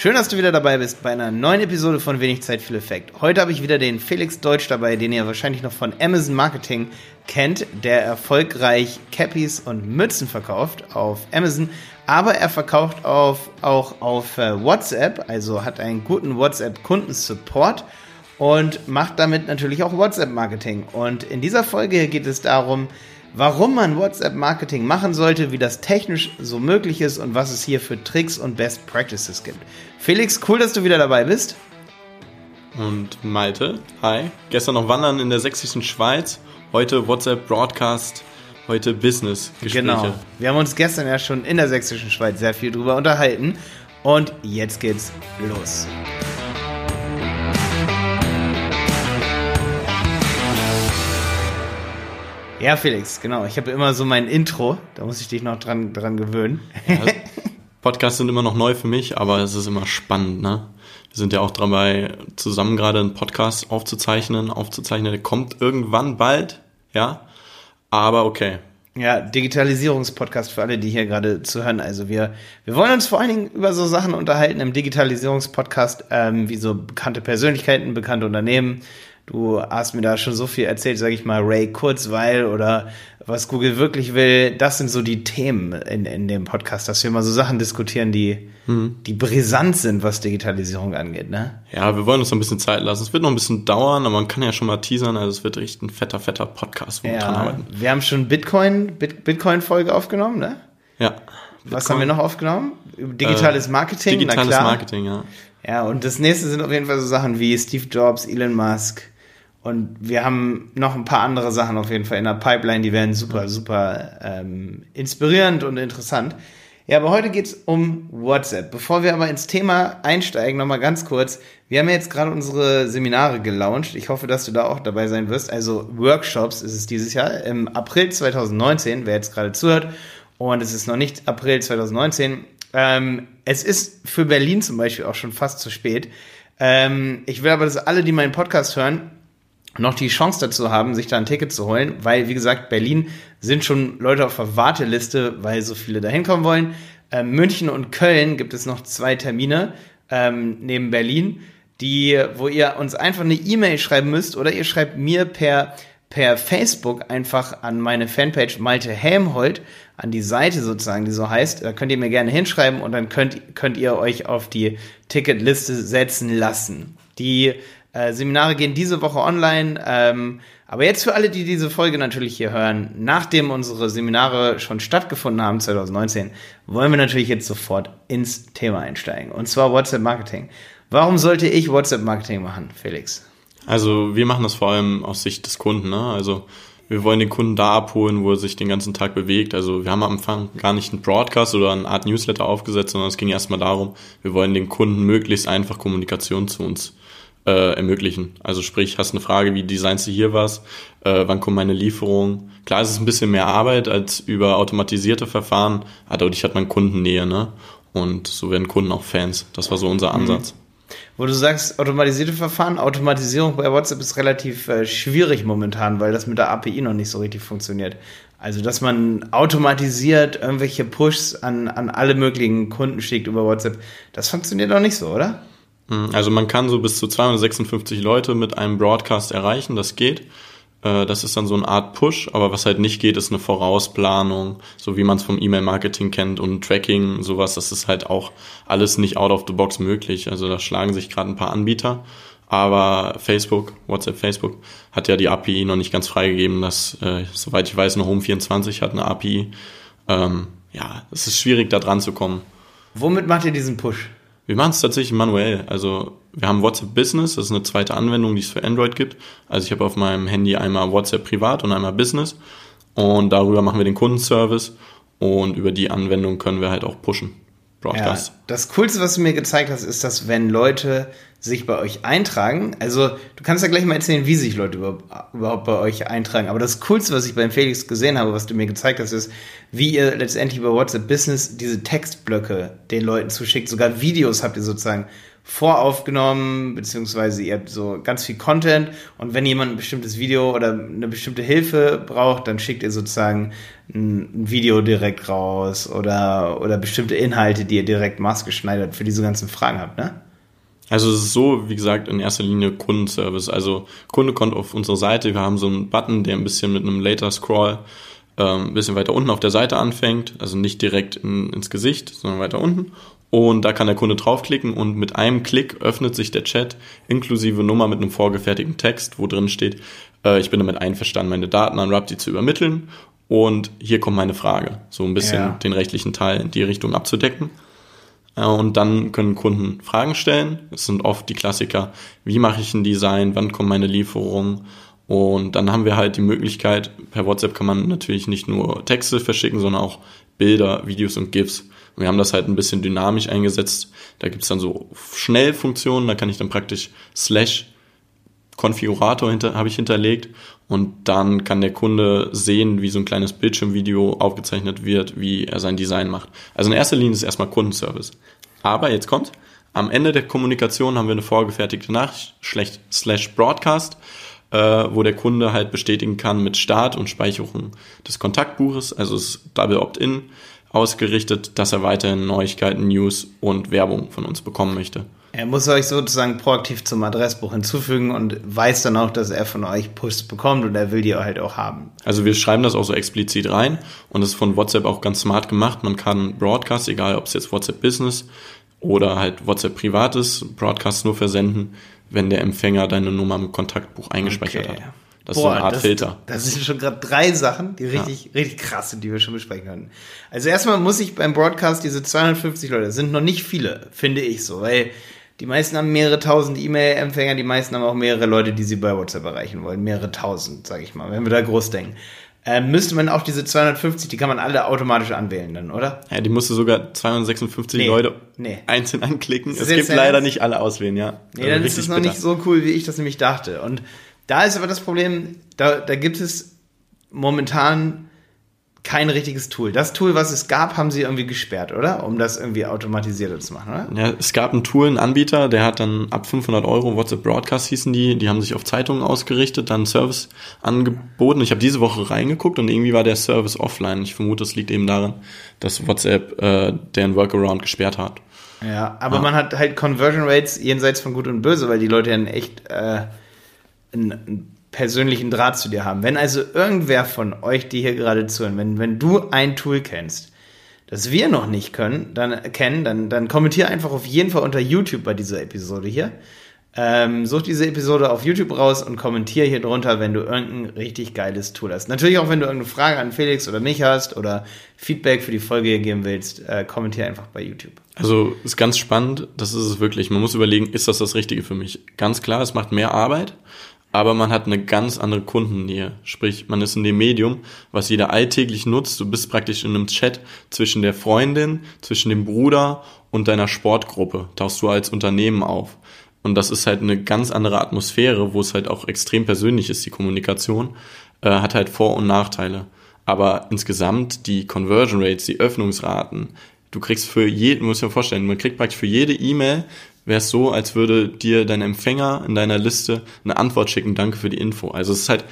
Schön, dass du wieder dabei bist bei einer neuen Episode von Wenig Zeit, viel Effekt. Heute habe ich wieder den Felix Deutsch dabei, den ihr wahrscheinlich noch von Amazon Marketing kennt, der erfolgreich Cappies und Mützen verkauft auf Amazon, aber er verkauft auf, auch auf äh, WhatsApp, also hat einen guten WhatsApp-Kundensupport und macht damit natürlich auch WhatsApp-Marketing. Und in dieser Folge geht es darum, warum man WhatsApp-Marketing machen sollte, wie das technisch so möglich ist und was es hier für Tricks und Best Practices gibt. Felix, cool, dass du wieder dabei bist. Und Malte, hi. Gestern noch Wandern in der sächsischen Schweiz, heute WhatsApp Broadcast, heute Business Gespräche. Genau. Wir haben uns gestern ja schon in der sächsischen Schweiz sehr viel drüber unterhalten und jetzt geht's los. Ja, Felix, genau. Ich habe immer so mein Intro. Da muss ich dich noch dran, dran gewöhnen. Ja, Podcasts sind immer noch neu für mich, aber es ist immer spannend, ne? Wir sind ja auch dabei, zusammen gerade einen Podcast aufzuzeichnen. Aufzuzeichnen, der kommt irgendwann bald, ja. Aber okay. Ja, Digitalisierungspodcast für alle, die hier gerade zuhören. Also wir, wir wollen uns vor allen Dingen über so Sachen unterhalten im Digitalisierungspodcast, ähm, wie so bekannte Persönlichkeiten, bekannte Unternehmen, Du hast mir da schon so viel erzählt, sage ich mal, Ray Kurzweil oder was Google wirklich will. Das sind so die Themen in, in dem Podcast, dass wir mal so Sachen diskutieren, die, hm. die brisant sind, was Digitalisierung angeht. Ne? Ja, wir wollen uns noch ein bisschen Zeit lassen. Es wird noch ein bisschen dauern, aber man kann ja schon mal teasern. Also es wird echt ein fetter, fetter Podcast, wo ja, wir dran arbeiten. Wir haben schon Bitcoin, Bit Bitcoin-Folge aufgenommen, ne? Ja. Was Bitcoin. haben wir noch aufgenommen? Digitales äh, Marketing? Digitales Marketing, ja. Ja, und das nächste sind auf jeden Fall so Sachen wie Steve Jobs, Elon Musk, und wir haben noch ein paar andere Sachen auf jeden Fall in der Pipeline, die werden super, super ähm, inspirierend und interessant. Ja, aber heute geht's um WhatsApp. Bevor wir aber ins Thema einsteigen, nochmal ganz kurz. Wir haben ja jetzt gerade unsere Seminare gelauncht. Ich hoffe, dass du da auch dabei sein wirst. Also Workshops ist es dieses Jahr im April 2019, wer jetzt gerade zuhört. Und es ist noch nicht April 2019. Ähm, es ist für Berlin zum Beispiel auch schon fast zu spät. Ähm, ich will aber, dass alle, die meinen Podcast hören, noch die Chance dazu haben, sich da ein Ticket zu holen, weil, wie gesagt, Berlin sind schon Leute auf der Warteliste, weil so viele da hinkommen wollen. Ähm, München und Köln gibt es noch zwei Termine ähm, neben Berlin, die, wo ihr uns einfach eine E-Mail schreiben müsst oder ihr schreibt mir per per Facebook einfach an meine Fanpage Malte Helmholt, an die Seite sozusagen, die so heißt. Da könnt ihr mir gerne hinschreiben und dann könnt, könnt ihr euch auf die Ticketliste setzen lassen. Die äh, Seminare gehen diese Woche online. Ähm, aber jetzt für alle, die diese Folge natürlich hier hören, nachdem unsere Seminare schon stattgefunden haben 2019, wollen wir natürlich jetzt sofort ins Thema einsteigen. Und zwar WhatsApp Marketing. Warum sollte ich WhatsApp Marketing machen, Felix? Also wir machen das vor allem aus Sicht des Kunden. Ne? Also wir wollen den Kunden da abholen, wo er sich den ganzen Tag bewegt. Also wir haben am Anfang gar nicht einen Broadcast oder eine Art Newsletter aufgesetzt, sondern es ging erstmal darum, wir wollen den Kunden möglichst einfach Kommunikation zu uns äh, ermöglichen. Also sprich, hast eine Frage, wie designst du hier was, äh, wann kommt meine Lieferung. Klar, es ist ein bisschen mehr Arbeit als über automatisierte Verfahren, aber dadurch hat man Kundennähe, ne? Und so werden Kunden auch Fans. Das war so unser mhm. Ansatz. Wo du sagst, automatisierte Verfahren, Automatisierung bei WhatsApp ist relativ äh, schwierig momentan, weil das mit der API noch nicht so richtig funktioniert. Also, dass man automatisiert irgendwelche Pushs an, an alle möglichen Kunden schickt über WhatsApp, das funktioniert noch nicht so, oder? Mhm. Also man kann so bis zu 256 Leute mit einem Broadcast erreichen, das geht. Äh, das ist dann so eine Art Push, aber was halt nicht geht, ist eine Vorausplanung, so wie man es vom E-Mail-Marketing kennt und Tracking, sowas, das ist halt auch alles nicht out of the box möglich. Also da schlagen sich gerade ein paar Anbieter. Aber Facebook, WhatsApp Facebook, hat ja die API noch nicht ganz freigegeben. Das, äh, soweit ich weiß, nur Home24 hat eine API. Ähm, ja, es ist schwierig, da dran zu kommen. Womit macht ihr diesen Push? Wir machen es tatsächlich manuell. Also wir haben WhatsApp Business, das ist eine zweite Anwendung, die es für Android gibt. Also ich habe auf meinem Handy einmal WhatsApp Privat und einmal Business. Und darüber machen wir den Kundenservice und über die Anwendung können wir halt auch pushen. Broadcast. Ja, das Coolste, was du mir gezeigt hast, ist, dass wenn Leute sich bei euch eintragen, also du kannst ja gleich mal erzählen, wie sich Leute überhaupt bei euch eintragen, aber das Coolste, was ich beim Felix gesehen habe, was du mir gezeigt hast, ist, wie ihr letztendlich über WhatsApp Business diese Textblöcke den Leuten zuschickt, sogar Videos habt ihr sozusagen voraufgenommen, beziehungsweise ihr habt so ganz viel Content und wenn jemand ein bestimmtes Video oder eine bestimmte Hilfe braucht, dann schickt ihr sozusagen ein Video direkt raus oder, oder bestimmte Inhalte, die ihr direkt maßgeschneidert für diese ganzen Fragen habt, ne? Also es ist so, wie gesagt, in erster Linie Kundenservice. Also Kunde kommt auf unsere Seite, wir haben so einen Button, der ein bisschen mit einem Later Scroll ähm, ein bisschen weiter unten auf der Seite anfängt, also nicht direkt in, ins Gesicht, sondern weiter unten. Und da kann der Kunde draufklicken und mit einem Klick öffnet sich der Chat inklusive Nummer mit einem vorgefertigten Text, wo drin steht, äh, ich bin damit einverstanden, meine Daten an Rapti zu übermitteln und hier kommt meine Frage. So ein bisschen ja. den rechtlichen Teil in die Richtung abzudecken. Äh, und dann können Kunden Fragen stellen. Es sind oft die Klassiker, wie mache ich ein Design, wann kommt meine Lieferung. Und dann haben wir halt die Möglichkeit, per WhatsApp kann man natürlich nicht nur Texte verschicken, sondern auch Bilder, Videos und GIFs. Und wir haben das halt ein bisschen dynamisch eingesetzt. Da gibt's dann so Schnellfunktionen, da kann ich dann praktisch Slash Konfigurator hinter, habe ich hinterlegt und dann kann der Kunde sehen, wie so ein kleines Bildschirmvideo aufgezeichnet wird, wie er sein Design macht. Also in erster Linie ist erstmal Kundenservice. Aber jetzt kommt, am Ende der Kommunikation haben wir eine vorgefertigte Nachricht, slash Broadcast, äh, wo der Kunde halt bestätigen kann mit Start und Speicherung des Kontaktbuches, also es Double Opt-in ausgerichtet, dass er weiterhin Neuigkeiten, News und Werbung von uns bekommen möchte. Er muss euch sozusagen proaktiv zum Adressbuch hinzufügen und weiß dann auch, dass er von euch Push bekommt und er will die halt auch haben. Also wir schreiben das auch so explizit rein und das ist von WhatsApp auch ganz smart gemacht. Man kann Broadcast, egal ob es jetzt WhatsApp Business oder halt WhatsApp Privates, Broadcast nur versenden, wenn der Empfänger deine Nummer im Kontaktbuch eingespeichert okay. hat. Das Boah, ist so eine Art das, Filter. Das sind schon gerade drei Sachen, die richtig, ja. richtig krass sind, die wir schon besprechen können. Also erstmal muss ich beim Broadcast diese 250 Leute, das sind noch nicht viele, finde ich so, weil die meisten haben mehrere tausend E-Mail-Empfänger, die meisten haben auch mehrere Leute, die sie bei WhatsApp erreichen wollen. Mehrere tausend, sage ich mal, wenn wir da groß denken. Ähm, müsste man auch diese 250, die kann man alle automatisch anwählen dann, oder? Ja, die musst du sogar 256 nee, Leute nee. einzeln anklicken. Es gibt leider nicht alle auswählen, ja. Nee, also dann ist es noch bitter. nicht so cool, wie ich das nämlich dachte. Und da ist aber das Problem, da, da gibt es momentan kein richtiges Tool. Das Tool, was es gab, haben sie irgendwie gesperrt, oder? Um das irgendwie automatisiert zu machen, oder? Ja, es gab ein Tool, einen Anbieter, der hat dann ab 500 Euro, WhatsApp Broadcast hießen die, die haben sich auf Zeitungen ausgerichtet, dann Service angeboten. Ich habe diese Woche reingeguckt und irgendwie war der Service offline. Ich vermute, es liegt eben daran, dass WhatsApp äh, deren Workaround gesperrt hat. Ja, aber ja. man hat halt Conversion Rates jenseits von Gut und Böse, weil die Leute dann echt äh, ein, ein persönlichen Draht zu dir haben. Wenn also irgendwer von euch, die hier gerade zuhören, wenn, wenn du ein Tool kennst, das wir noch nicht können, dann kennen, dann, dann kommentier einfach auf jeden Fall unter YouTube bei dieser Episode hier. Ähm, such diese Episode auf YouTube raus und kommentier hier drunter, wenn du irgendein richtig geiles Tool hast. Natürlich auch, wenn du irgendeine Frage an Felix oder mich hast oder Feedback für die Folge hier geben willst, äh, kommentier einfach bei YouTube. Also ist ganz spannend, das ist es wirklich. Man muss überlegen, ist das das Richtige für mich? Ganz klar, es macht mehr Arbeit, aber man hat eine ganz andere Kundennähe. Sprich, man ist in dem Medium, was jeder alltäglich nutzt. Du bist praktisch in einem Chat zwischen der Freundin, zwischen dem Bruder und deiner Sportgruppe. Tauchst du als Unternehmen auf. Und das ist halt eine ganz andere Atmosphäre, wo es halt auch extrem persönlich ist, die Kommunikation, äh, hat halt Vor- und Nachteile. Aber insgesamt die Conversion Rates, die Öffnungsraten, du kriegst für jeden, muss ich mir vorstellen, man kriegt praktisch für jede E-Mail wäre es so, als würde dir dein Empfänger in deiner Liste eine Antwort schicken, danke für die Info. Also es ist halt,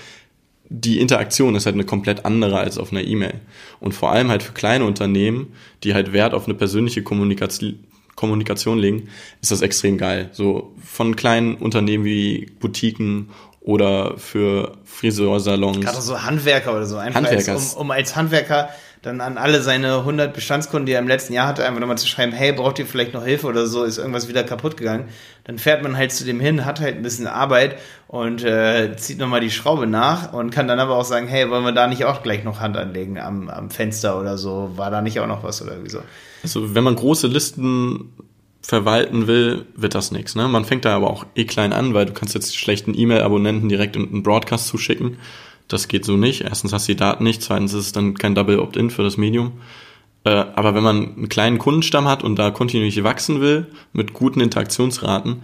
die Interaktion ist halt eine komplett andere als auf einer E-Mail. Und vor allem halt für kleine Unternehmen, die halt Wert auf eine persönliche Kommunikation, Kommunikation legen, ist das extrem geil. So von kleinen Unternehmen wie Boutiquen oder für Friseursalons. Gerade so Handwerker oder so. Einfach als, um, um als Handwerker dann an alle seine 100 Bestandskunden, die er im letzten Jahr hatte, einfach nochmal zu schreiben, hey, braucht ihr vielleicht noch Hilfe oder so, ist irgendwas wieder kaputt gegangen. Dann fährt man halt zu dem hin, hat halt ein bisschen Arbeit und äh, zieht nochmal die Schraube nach und kann dann aber auch sagen, hey, wollen wir da nicht auch gleich noch Hand anlegen am, am Fenster oder so? War da nicht auch noch was oder wieso? Also wenn man große Listen verwalten will, wird das nichts. Ne? Man fängt da aber auch eh klein an, weil du kannst jetzt schlechten E-Mail-Abonnenten direkt in einen Broadcast zuschicken. Das geht so nicht. Erstens hast du die Daten nicht, zweitens ist es dann kein Double Opt-in für das Medium. Äh, aber wenn man einen kleinen Kundenstamm hat und da kontinuierlich wachsen will, mit guten Interaktionsraten,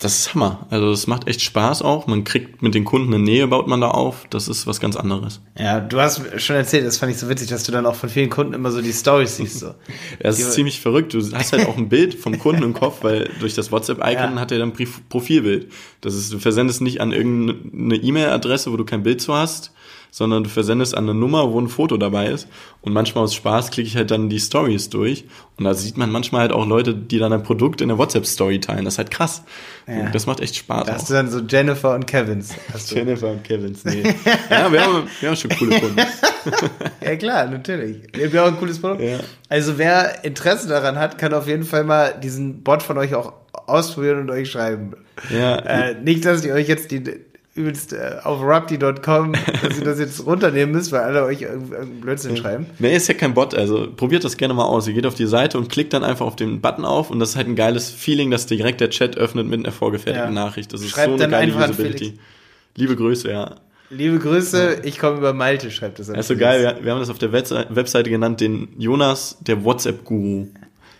das ist Hammer. Also es macht echt Spaß auch. Man kriegt mit den Kunden eine Nähe, baut man da auf. Das ist was ganz anderes. Ja, du hast schon erzählt, das fand ich so witzig, dass du dann auch von vielen Kunden immer so die Stories siehst. So. ja, das ist ziemlich verrückt. Du hast halt auch ein Bild vom Kunden im Kopf, weil durch das WhatsApp-Icon ja. hat er dann Profilbild. Das ist, du versendest nicht an irgendeine E-Mail-Adresse, wo du kein Bild zu hast, sondern du versendest an eine Nummer, wo ein Foto dabei ist. Und manchmal aus Spaß klicke ich halt dann die Stories durch. Und da sieht man manchmal halt auch Leute, die dann ein Produkt in der WhatsApp-Story teilen. Das ist halt krass. Ja. Das macht echt Spaß. Da hast auch. du dann so Jennifer und Kevins. Jennifer und Kevins, nee. ja, wir haben, wir haben schon coole Kunden. ja, klar, natürlich. Wir haben ja auch ein cooles Produkt. Ja. Also wer Interesse daran hat, kann auf jeden Fall mal diesen Bot von euch auch ausprobieren und euch schreiben. Ja. Äh, nicht, dass ich euch jetzt die übelst äh, auf Rupti.com, dass ihr das jetzt runternehmen müsst, weil alle euch irgendeinen Blödsinn schreiben. Nee, ist ja kein Bot, also probiert das gerne mal aus. Ihr geht auf die Seite und klickt dann einfach auf den Button auf und das ist halt ein geiles Feeling, dass direkt der Chat öffnet mit einer vorgefertigten ja. Nachricht. Das ist Schreibt so eine geile Usability. Liebe Grüße, ja. Liebe Grüße, ich komme über Malte, schreibt das. Das ist so geil, wir, wir haben das auf der Webseite genannt, den Jonas, der WhatsApp-Guru.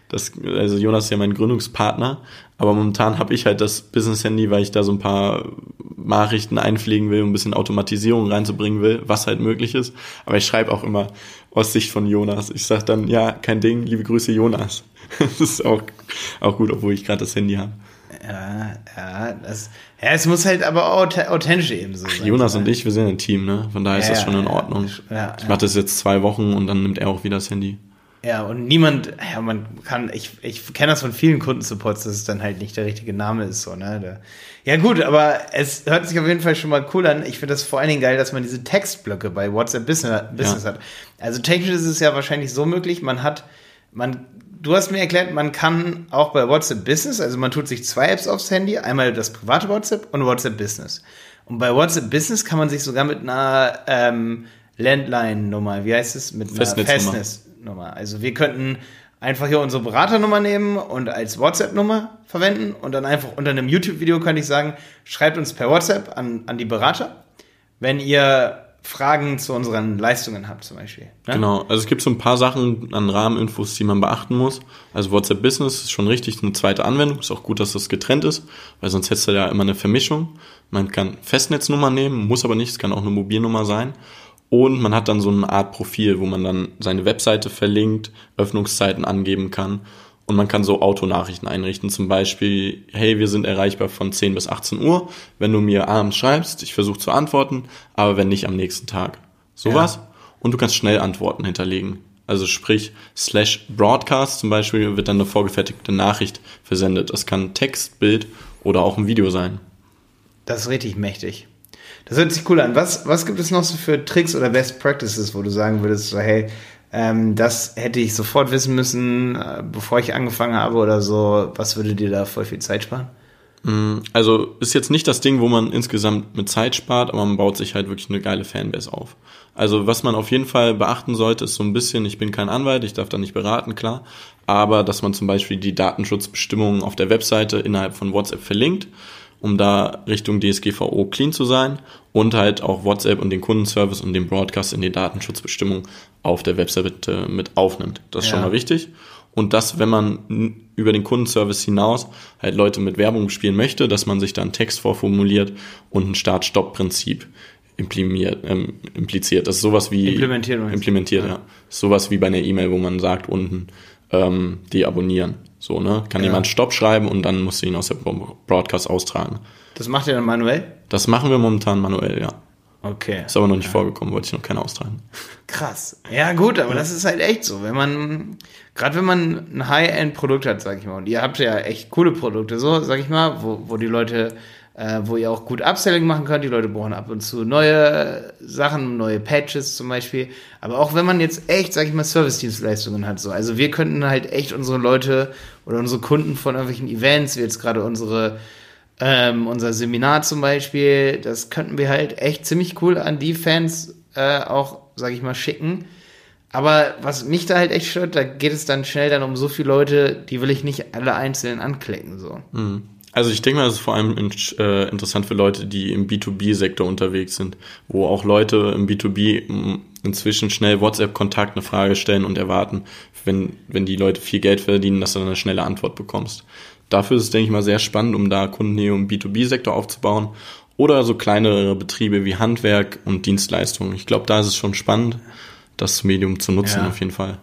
Das, also Jonas ist ja mein Gründungspartner, aber momentan habe ich halt das Business-Handy, weil ich da so ein paar Nachrichten einpflegen will, um ein bisschen Automatisierung reinzubringen will, was halt möglich ist. Aber ich schreibe auch immer aus Sicht von Jonas. Ich sage dann, ja, kein Ding, liebe Grüße Jonas. das ist auch, auch gut, obwohl ich gerade das Handy habe. Ja, ja, das, ja, es muss halt aber authentisch eben so sein. Jonas und ich, wir sind ein Team, ne? Von daher ist ja, das schon in Ordnung. Ja, ich mache das jetzt zwei Wochen und dann nimmt er auch wieder das Handy. Ja, und niemand, ja, man kann, ich, ich kenne das von vielen Kundensupports, dass es dann halt nicht der richtige Name ist, so, ne? Ja, gut, aber es hört sich auf jeden Fall schon mal cool an. Ich finde das vor allen Dingen geil, dass man diese Textblöcke bei WhatsApp Business, Business ja. hat. Also technisch ist es ja wahrscheinlich so möglich, man hat, man, du hast mir erklärt, man kann auch bei WhatsApp Business, also man tut sich zwei Apps aufs Handy, einmal das private WhatsApp und WhatsApp Business. Und bei WhatsApp Business kann man sich sogar mit einer ähm, Landline-Nummer, wie heißt es, mit einer Festnetz Nummer. Also wir könnten einfach hier unsere Beraternummer nehmen und als WhatsApp-Nummer verwenden und dann einfach unter einem YouTube-Video könnte ich sagen, schreibt uns per WhatsApp an, an die Berater, wenn ihr Fragen zu unseren Leistungen habt zum Beispiel. Ne? Genau, also es gibt so ein paar Sachen an Rahmeninfos, die man beachten muss. Also WhatsApp Business ist schon richtig eine zweite Anwendung. Ist auch gut, dass das getrennt ist, weil sonst hättest du ja immer eine Vermischung. Man kann Festnetznummer nehmen, muss aber nicht, es kann auch eine Mobilnummer sein. Und man hat dann so eine Art Profil, wo man dann seine Webseite verlinkt, Öffnungszeiten angeben kann. Und man kann so Autonachrichten einrichten, zum Beispiel, hey, wir sind erreichbar von 10 bis 18 Uhr. Wenn du mir abends schreibst, ich versuche zu antworten, aber wenn nicht am nächsten Tag. Sowas. Ja. Und du kannst schnell Antworten hinterlegen. Also sprich, slash Broadcast zum Beispiel wird dann eine vorgefertigte Nachricht versendet. Das kann Text, Bild oder auch ein Video sein. Das ist richtig mächtig. Das hört sich cool an. Was, was gibt es noch so für Tricks oder Best Practices, wo du sagen würdest, so, hey, ähm, das hätte ich sofort wissen müssen, äh, bevor ich angefangen habe oder so. Was würde dir da voll viel Zeit sparen? Mm, also ist jetzt nicht das Ding, wo man insgesamt mit Zeit spart, aber man baut sich halt wirklich eine geile Fanbase auf. Also was man auf jeden Fall beachten sollte, ist so ein bisschen, ich bin kein Anwalt, ich darf da nicht beraten, klar, aber dass man zum Beispiel die Datenschutzbestimmungen auf der Webseite innerhalb von WhatsApp verlinkt um da Richtung DSGVO clean zu sein und halt auch WhatsApp und den Kundenservice und den Broadcast in die Datenschutzbestimmung auf der Webseite mit aufnimmt. Das ist ja. schon mal wichtig. Und dass, wenn man über den Kundenservice hinaus halt Leute mit Werbung spielen möchte, dass man sich da einen Text vorformuliert und ein Start-Stopp-Prinzip implimiert, ähm, impliziert. Das ist sowas wie implementiert, implementiert ja. ja. Sowas wie bei einer E-Mail, wo man sagt unten ähm, deabonnieren. So, ne? Kann ja. jemand Stopp schreiben und dann musst du ihn aus der Broadcast austragen. Das macht ihr dann manuell? Das machen wir momentan manuell, ja. Okay. Ist aber noch nicht ja. vorgekommen, wollte ich noch keiner austragen. Krass. Ja, gut, aber ja. das ist halt echt so. Wenn man, gerade wenn man ein High-End-Produkt hat, sag ich mal, und ihr habt ja echt coole Produkte, so, sag ich mal, wo, wo die Leute äh, wo ihr auch gut Upselling machen könnt. Die Leute brauchen ab und zu neue Sachen, neue Patches zum Beispiel. Aber auch wenn man jetzt echt, sag ich mal, Service-Dienstleistungen hat, so. Also wir könnten halt echt unsere Leute oder unsere Kunden von irgendwelchen Events, wie jetzt gerade unsere ähm, unser Seminar zum Beispiel, das könnten wir halt echt ziemlich cool an die Fans äh, auch, sag ich mal, schicken. Aber was mich da halt echt stört, da geht es dann schnell dann um so viele Leute, die will ich nicht alle einzeln anklicken, so. Mhm. Also ich denke mal, das ist vor allem äh, interessant für Leute, die im B2B-Sektor unterwegs sind, wo auch Leute im B2B inzwischen schnell WhatsApp-Kontakt eine Frage stellen und erwarten, wenn, wenn die Leute viel Geld verdienen, dass du dann eine schnelle Antwort bekommst. Dafür ist es, denke ich mal, sehr spannend, um da Kundennähe im B2B-Sektor aufzubauen. Oder so kleinere Betriebe wie Handwerk und Dienstleistungen. Ich glaube, da ist es schon spannend, das Medium zu nutzen, Ja. auf jeden Fall.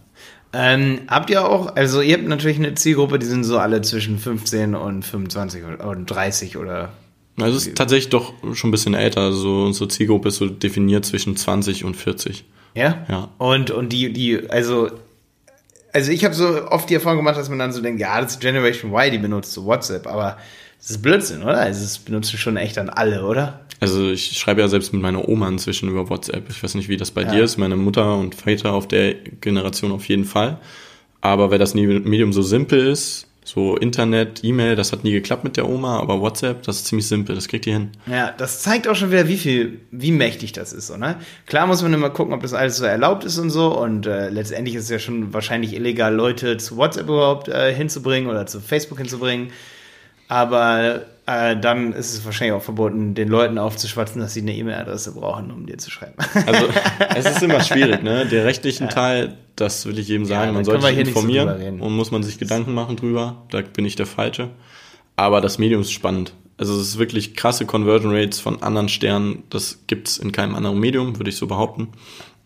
Ähm, habt ihr auch, also ihr habt natürlich eine Zielgruppe, die sind so alle zwischen 15 und 25 oder- und 30 oder. Also es ist tatsächlich doch schon ein bisschen älter. Also unsere Zielgruppe ist so definiert zwischen 20 und 40. Ja? Ja. Und, und die, die, also, also ich habe so oft die Erfahrung gemacht, dass man dann so denkt, ja, das ist Generation Y, die benutzt so WhatsApp, aber das ist Blödsinn, oder? Also das benutzen schon echt dann alle, oder? Also ich schreibe ja selbst mit meiner Oma inzwischen über WhatsApp. Ich weiß nicht, wie das bei Ja. dir ist. Meine Mutter und Väter auf der Generation auf jeden Fall. Aber weil das Medium so simpel ist, so Internet, E-Mail, das hat nie geklappt mit der Oma, aber WhatsApp, das ist ziemlich simpel, das kriegt ihr hin. Ja, das zeigt auch schon wieder, wie viel, wie mächtig das ist, ne? Klar muss man immer gucken, ob das alles so erlaubt ist und so. Und äh, letztendlich ist es ja schon wahrscheinlich illegal, Leute zu WhatsApp überhaupt äh, hinzubringen oder zu Facebook hinzubringen. Aber äh, dann ist es wahrscheinlich auch verboten, den Leuten aufzuschwatzen, dass sie eine E-Mail-Adresse brauchen, um dir zu schreiben. Also es ist immer schwierig, ne? Der rechtlichen Teil, das will ich jedem sagen, da man sollte sich so informieren reden. und muss man sich Gedanken machen drüber. Da bin ich der Falsche. Aber das Medium ist spannend. Also es ist wirklich krasse Conversion Rates von anderen Sternen. Das gibt's in keinem anderen Medium, würde ich so behaupten.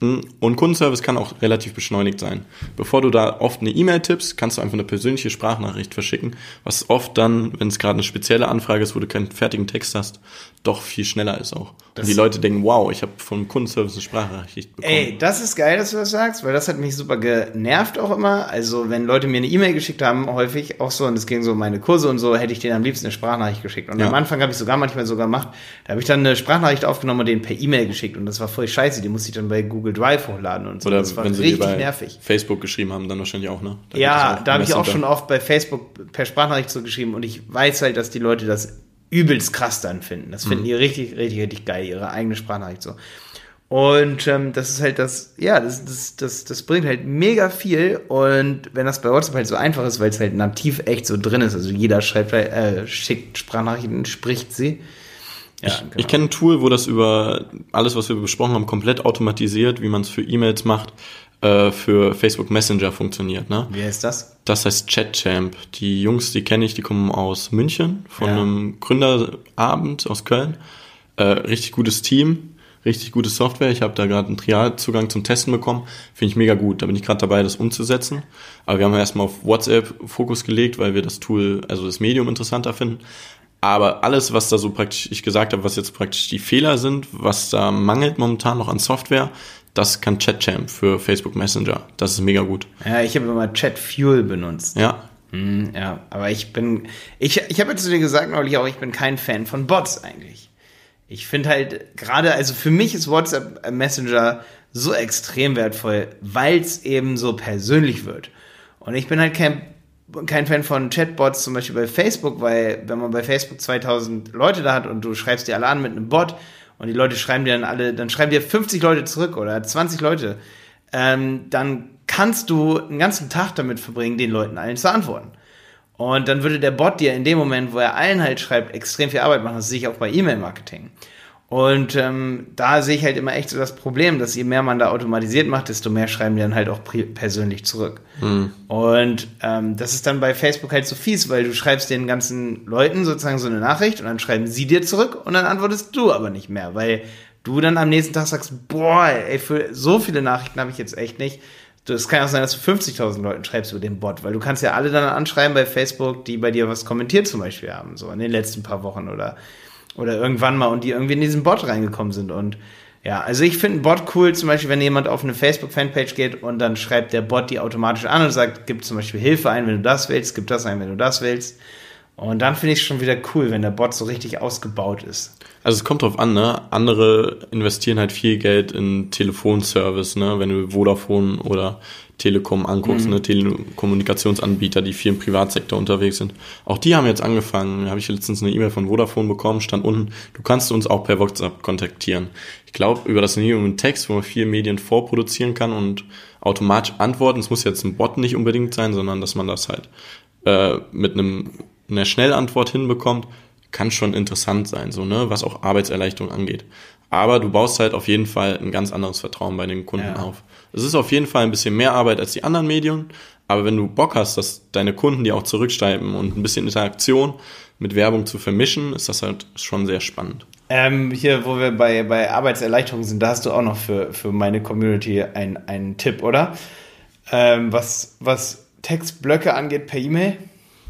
Und Kundenservice kann auch relativ beschleunigt sein. Bevor du da oft eine E-Mail tippst, kannst du einfach eine persönliche Sprachnachricht verschicken, was oft dann, wenn es gerade eine spezielle Anfrage ist, wo du keinen fertigen Text hast, doch viel schneller ist auch. Das- Und die Leute denken, wow, ich habe vom Kundenservice eine Sprachnachricht bekommen. Ey, das ist geil, dass du das sagst, weil das hat mich super genervt auch immer. Also, wenn Leute mir eine E-Mail geschickt haben, häufig auch so, und es ging so um meine Kurse und so, hätte ich denen am liebsten eine Sprachnachricht geschickt. Und Ja. am Anfang habe ich sogar manchmal sogar gemacht, da habe ich dann eine Sprachnachricht aufgenommen und denen per E-Mail geschickt. Und das war voll scheiße, die musste ich dann bei Google Drive hochladen und so. Oder das war wenn sie richtig bei nervig. Facebook geschrieben haben, dann wahrscheinlich auch, ne? Da Ja, das da habe ich auch schon oft bei Facebook per Sprachnachricht zurückgeschrieben und ich weiß halt, dass die Leute das übelst krass dann finden. Das Mhm. finden die richtig, richtig, richtig geil, ihre eigene Sprachnachricht so. Und ähm, das ist halt das, ja, das, das, das, das bringt halt mega viel. Und wenn das bei WhatsApp halt so einfach ist, weil es halt nativ echt so drin ist, also jeder schreibt, äh, schickt Sprachnachrichten, spricht sie. Ja, genau. Ich kenne ein Tool, wo das über alles, was wir besprochen haben, komplett automatisiert, wie man es für E-Mails macht, äh, für Facebook Messenger funktioniert. Ne? Wie heißt das? Das heißt ChatChamp. Die Jungs, die kenne ich, die kommen aus München, von Ja. einem Gründerabend aus Köln. Äh, richtig gutes Team, richtig gute Software. Ich habe da gerade einen Trialzugang zum Testen bekommen. Finde ich mega gut. Da bin ich gerade dabei, das umzusetzen. Aber wir haben erstmal auf WhatsApp Fokus gelegt, weil wir das Tool, also das Medium interessanter finden. Aber alles, was da so praktisch, ich gesagt habe, was jetzt praktisch die Fehler sind, was da mangelt momentan noch an Software, das kann ChatChamp für Facebook Messenger. Das ist mega gut. Ja, ich habe immer Chatfuel benutzt. Ja, Hm, ja, aber ich bin, ich, ich habe jetzt zu dir gesagt neulich auch, ich bin kein Fan von Bots eigentlich. Ich finde halt gerade, also für mich ist WhatsApp Messenger so extrem wertvoll, weil es eben so persönlich wird. Und ich bin halt kein, kein Fan von Chatbots, zum Beispiel bei Facebook, weil wenn man bei Facebook 2000 Leute da hat und du schreibst die alle an mit einem Bot und die Leute schreiben dir dann alle, dann schreiben dir 50 Leute zurück oder 20 Leute, ähm, dann kannst du einen ganzen Tag damit verbringen, den Leuten allen zu antworten. Und dann würde der Bot dir in dem Moment, wo er allen halt schreibt, extrem viel Arbeit machen. Das sehe ich auch bei E-Mail-Marketing. Und ähm, da sehe ich halt immer echt so das Problem, dass je mehr man da automatisiert macht, desto mehr schreiben die dann halt auch persönlich zurück. Und ähm, das ist dann bei Facebook halt so fies, weil du schreibst den ganzen Leuten sozusagen so eine Nachricht und dann schreiben sie dir zurück und dann antwortest du aber nicht mehr, weil du dann am nächsten Tag sagst, boah, ey, für so viele Nachrichten habe ich jetzt echt nicht. Es kann auch sein, dass du 50.000 Leuten schreibst über den Bot, weil du kannst ja alle dann anschreiben bei Facebook, die bei dir was kommentiert zum Beispiel haben, so in den letzten paar Wochen oder, oder irgendwann mal und die irgendwie in diesen Bot reingekommen sind und ja, also ich finde einen Bot cool, zum Beispiel, wenn jemand auf eine Facebook-Fanpage geht und dann schreibt der Bot die automatisch an und sagt, gib zum Beispiel Hilfe ein, wenn du das willst, gib das ein, wenn du das willst. Und dann finde ich es schon wieder cool, wenn der Bot so richtig ausgebaut ist. Also es kommt drauf an, ne? Andere investieren halt viel Geld in Telefonservice, ne? Wenn du Vodafone oder Telekom anguckst, ne? Telekommunikationsanbieter, die viel im Privatsektor unterwegs sind. Auch die haben jetzt angefangen. Da habe ich letztens eine E-Mail von Vodafone bekommen, stand unten, du kannst uns auch per WhatsApp kontaktieren. Ich glaube, über das Medium Text, wo man viel Medien vorproduzieren kann und automatisch antworten. Es muss jetzt ein Bot nicht unbedingt sein, sondern dass man das halt äh, mit einem einer Schnellantwort hinbekommt, kann schon interessant sein, so, ne, was auch Arbeitserleichterung angeht. Aber du baust halt auf jeden Fall ein ganz anderes Vertrauen bei den Kunden ja. auf. Es ist auf jeden Fall ein bisschen mehr Arbeit als die anderen Medien, aber wenn du Bock hast, dass deine Kunden die auch zurückschreiben und ein bisschen Interaktion mit Werbung zu vermischen, ist das halt schon sehr spannend. Ähm, hier, wo wir bei, bei Arbeitserleichterung sind, da hast du auch noch für, für meine Community einen Tipp, oder? Ähm, was, was Textblöcke angeht per E-Mail?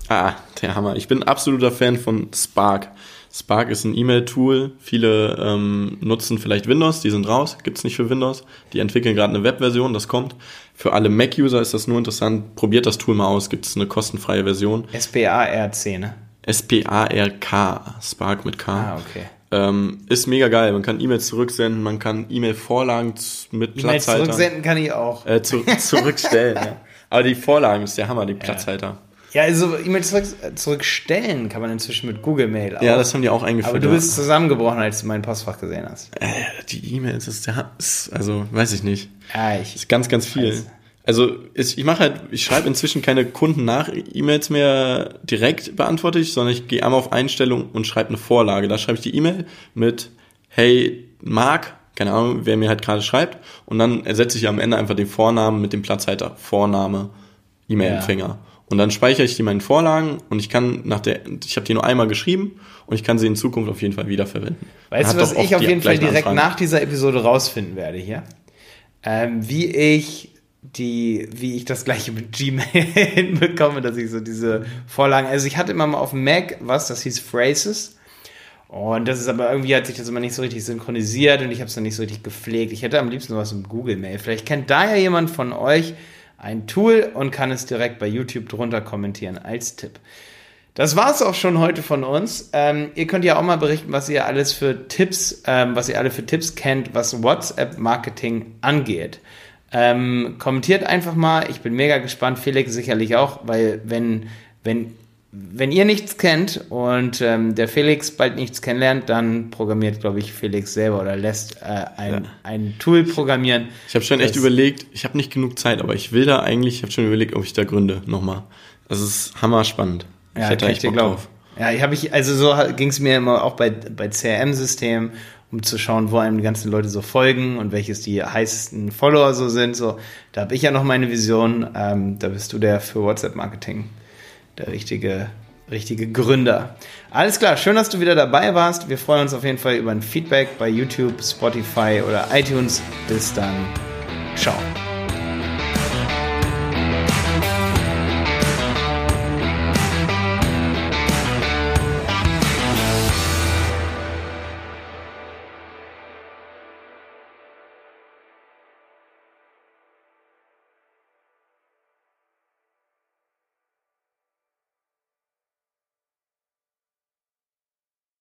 Ah, der Hammer. Ich bin absoluter Fan von Spark. Spark ist ein E-Mail-Tool. Viele ähm, nutzen vielleicht Windows, die sind raus, gibt's nicht für Windows. Die entwickeln gerade eine Web-Version, das kommt. Für alle Mac-User ist das nur interessant. Probiert das Tool mal aus, gibt's eine kostenfreie Version. S-P-A-R-C, ne? S-P-A-R-K, Spark mit K. Ah, okay. Ähm, ist mega geil. Man kann E-Mails zurücksenden, man kann E-Mail-Vorlagen mit e Platzhalter. zurücksenden kann ich auch. Äh, zu, zurückstellen, ja. Aber die Vorlagen ist der Hammer, die Platzhalter. Ja, also E-Mails zurück, zurückstellen kann man inzwischen mit Google Mail auch. Ja, das haben die auch eingeführt. Aber du bist zusammengebrochen, als du mein Postfach gesehen hast. Äh, die E-Mails ist ist, also weiß ich nicht. Ja, ich. Ist ganz, ganz viel. Weiß. Also ist, ich mache halt, ich schreibe inzwischen keine Kunden nach E-Mails mehr direkt beantworte ich, sondern ich gehe einmal auf Einstellung und schreibe eine Vorlage. Da schreibe ich die E-Mail mit Hey Marc, keine Ahnung, wer mir halt gerade schreibt, und dann ersetze ich am Ende einfach den Vornamen mit dem Platzhalter Vorname E-Mail-Empfänger. Ja. Und dann speichere ich die meinen Vorlagen und ich kann nach der, ich habe die nur einmal geschrieben und ich kann sie in Zukunft auf jeden Fall wiederverwenden. Weißt du, was ich auf jeden Fall direkt Anfragen. nach dieser Episode rausfinden werde hier? Ähm, wie ich die, wie ich das gleiche mit Gmail hinbekomme, dass ich so diese Vorlagen, also ich hatte immer mal auf dem Mac was, das hieß Phrases. Und das ist aber irgendwie hat sich das immer nicht so richtig synchronisiert und ich habe es dann nicht so richtig gepflegt. Ich hätte am liebsten was im Google Mail. Vielleicht kennt da ja jemand von euch ein Tool und kann es direkt bei YouTube drunter kommentieren als Tipp. Das war es auch schon heute von uns. Ähm, ihr könnt ja auch mal berichten, was ihr alles für Tipps, ähm, was ihr alle für Tipps kennt, was WhatsApp-Marketing angeht. Ähm, kommentiert einfach mal. Ich bin mega gespannt. Felix sicherlich auch, weil wenn, wenn, wenn ihr nichts kennt und ähm, der Felix bald nichts kennenlernt, dann programmiert, glaube ich, Felix selber oder lässt äh, ein, ja. ein Tool programmieren. Ich habe schon echt überlegt, ich habe nicht genug Zeit, aber ich will da eigentlich, ich habe schon überlegt, ob ich da gründe nochmal. Das ist hammer spannend. Ja, ich hätte echt Bock drauf. Ja, ich habe ich, also so ging es mir immer auch bei, bei CRM-Systemen um zu schauen, wo einem die ganzen Leute so folgen und welches die heißesten Follower so sind. So, da habe ich ja noch meine Vision. Ähm, da bist du der für WhatsApp-Marketing der richtige, richtige Gründer. Alles klar, schön, dass du wieder dabei warst. Wir freuen uns auf jeden Fall über ein Feedback bei YouTube, Spotify oder iTunes. Bis dann. Ciao.